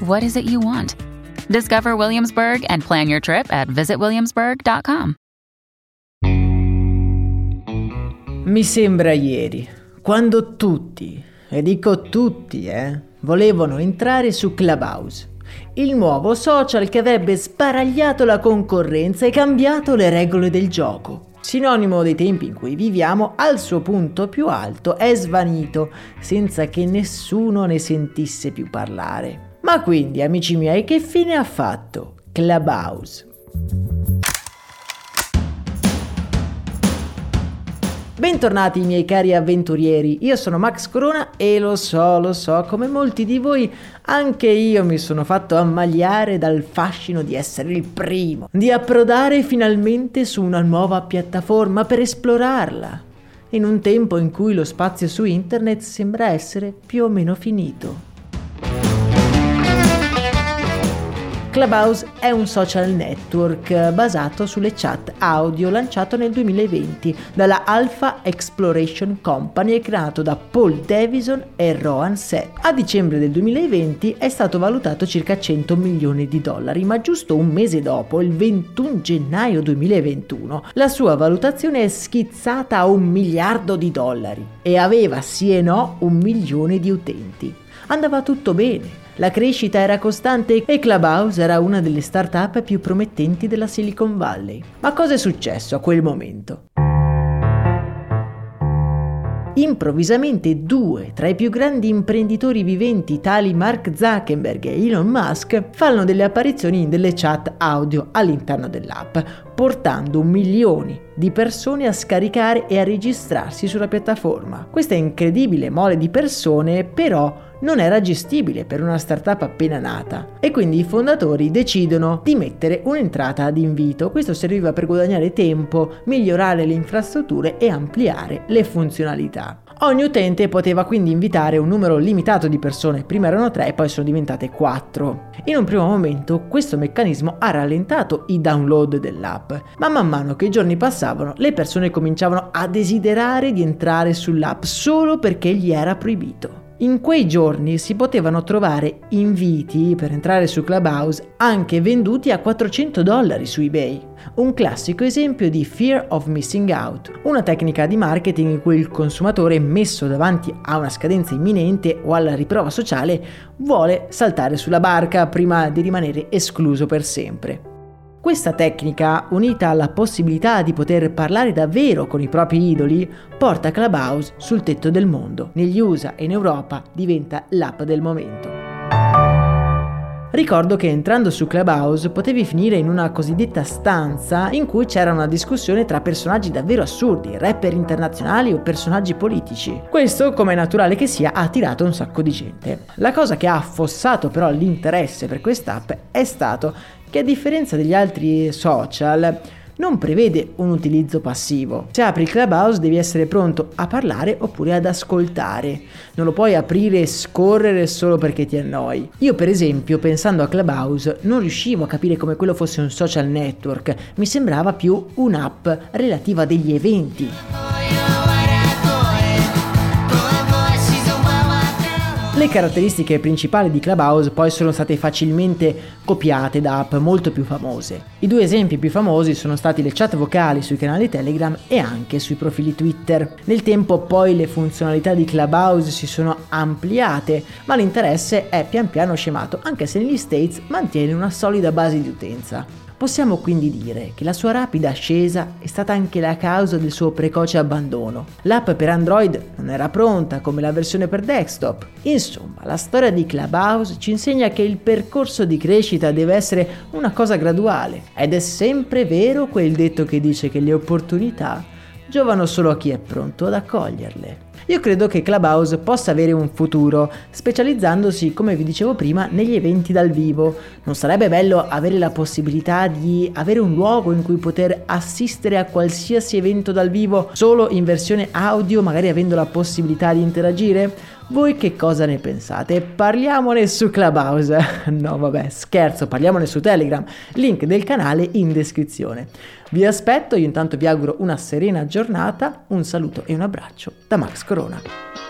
what is it you want? Discover Williamsburg and plan your trip at visitwilliamsburg.com. Mi sembra ieri, quando tutti, e dico tutti, eh, volevano entrare su Clubhouse, il nuovo social che avrebbe sbaragliato la concorrenza e cambiato le regole del gioco. Sinonimo dei tempi in cui viviamo, al suo punto più alto è svanito, senza che nessuno ne sentisse più parlare. Ma quindi, amici miei, che fine ha fatto Clubhouse? Bentornati miei cari avventurieri, io sono Max Corona e lo so, lo so, come molti di voi, anche io mi sono fatto ammagliare dal fascino di essere il primo, di approdare finalmente su una nuova piattaforma per esplorarla, in un tempo in cui lo spazio su internet sembra essere più o meno finito. Clubhouse è un social network basato sulle chat audio lanciato nel 2020 dalla Alpha Exploration Company e creato da Paul Davison e Rohan Seth. A dicembre del 2020 è stato valutato circa 100 milioni di dollari, ma giusto un mese dopo, il 21 gennaio 2021, la sua valutazione è schizzata a un miliardo di dollari e aveva sì e no un milione di utenti. Andava tutto bene la crescita era costante e Clubhouse era una delle start-up più promettenti della Silicon Valley. Ma cosa è successo a quel momento? Improvvisamente due tra i più grandi imprenditori viventi, tali Mark Zuckerberg e Elon Musk, fanno delle apparizioni in delle chat audio all'interno dell'app, portando milioni di persone a scaricare e a registrarsi sulla piattaforma. Questa incredibile mole di persone però non era gestibile per una startup appena nata e quindi i fondatori decidono di mettere un'entrata ad invito. Questo serviva per guadagnare tempo, migliorare le infrastrutture e ampliare le funzionalità. Ogni utente poteva quindi invitare un numero limitato di persone, prima erano tre e poi sono diventate quattro. In un primo momento questo meccanismo ha rallentato i download dell'app, ma man mano che i giorni passavano le persone cominciavano a desiderare di entrare sull'app solo perché gli era proibito. In quei giorni si potevano trovare inviti per entrare su Clubhouse anche venduti a 400 dollari su eBay. Un classico esempio di fear of missing out, una tecnica di marketing in cui il consumatore messo davanti a una scadenza imminente o alla riprova sociale vuole saltare sulla barca prima di rimanere escluso per sempre. Questa tecnica, unita alla possibilità di poter parlare davvero con i propri idoli, porta Clubhouse sul tetto del mondo. Negli USA e in Europa diventa l'app del momento. Ricordo che entrando su Clubhouse potevi finire in una cosiddetta stanza in cui c'era una discussione tra personaggi davvero assurdi, rapper internazionali o personaggi politici. Questo, come è naturale che sia, ha attirato un sacco di gente. La cosa che ha affossato però l'interesse per quest'app è stato che a differenza degli altri social non prevede un utilizzo passivo. Se apri Clubhouse devi essere pronto a parlare oppure ad ascoltare. Non lo puoi aprire e scorrere solo perché ti annoi. Io per esempio, pensando a Clubhouse, non riuscivo a capire come quello fosse un social network. Mi sembrava più un'app relativa a degli eventi. Le caratteristiche principali di Clubhouse poi sono state facilmente copiate da app molto più famose. I due esempi più famosi sono stati le chat vocali sui canali Telegram e anche sui profili Twitter. Nel tempo poi le funzionalità di Clubhouse si sono ampliate, ma l'interesse è pian piano scemato, anche se negli States mantiene una solida base di utenza. Possiamo quindi dire che la sua rapida ascesa è stata anche la causa del suo precoce abbandono. L'app per Android non era pronta come la versione per desktop. Insomma, la storia di Clubhouse ci insegna che il percorso di crescita deve essere una cosa graduale ed è sempre vero quel detto che dice che le opportunità giovano solo a chi è pronto ad accoglierle. Io credo che Clubhouse possa avere un futuro, specializzandosi, come vi dicevo prima, negli eventi dal vivo. Non sarebbe bello avere la possibilità di avere un luogo in cui poter assistere a qualsiasi evento dal vivo solo in versione audio, magari avendo la possibilità di interagire? Voi che cosa ne pensate? Parliamone su Clubhouse. No, vabbè, scherzo, parliamone su Telegram. Link del canale in descrizione. Vi aspetto, io intanto vi auguro una serena giornata, un saluto e un abbraccio da Max Corona.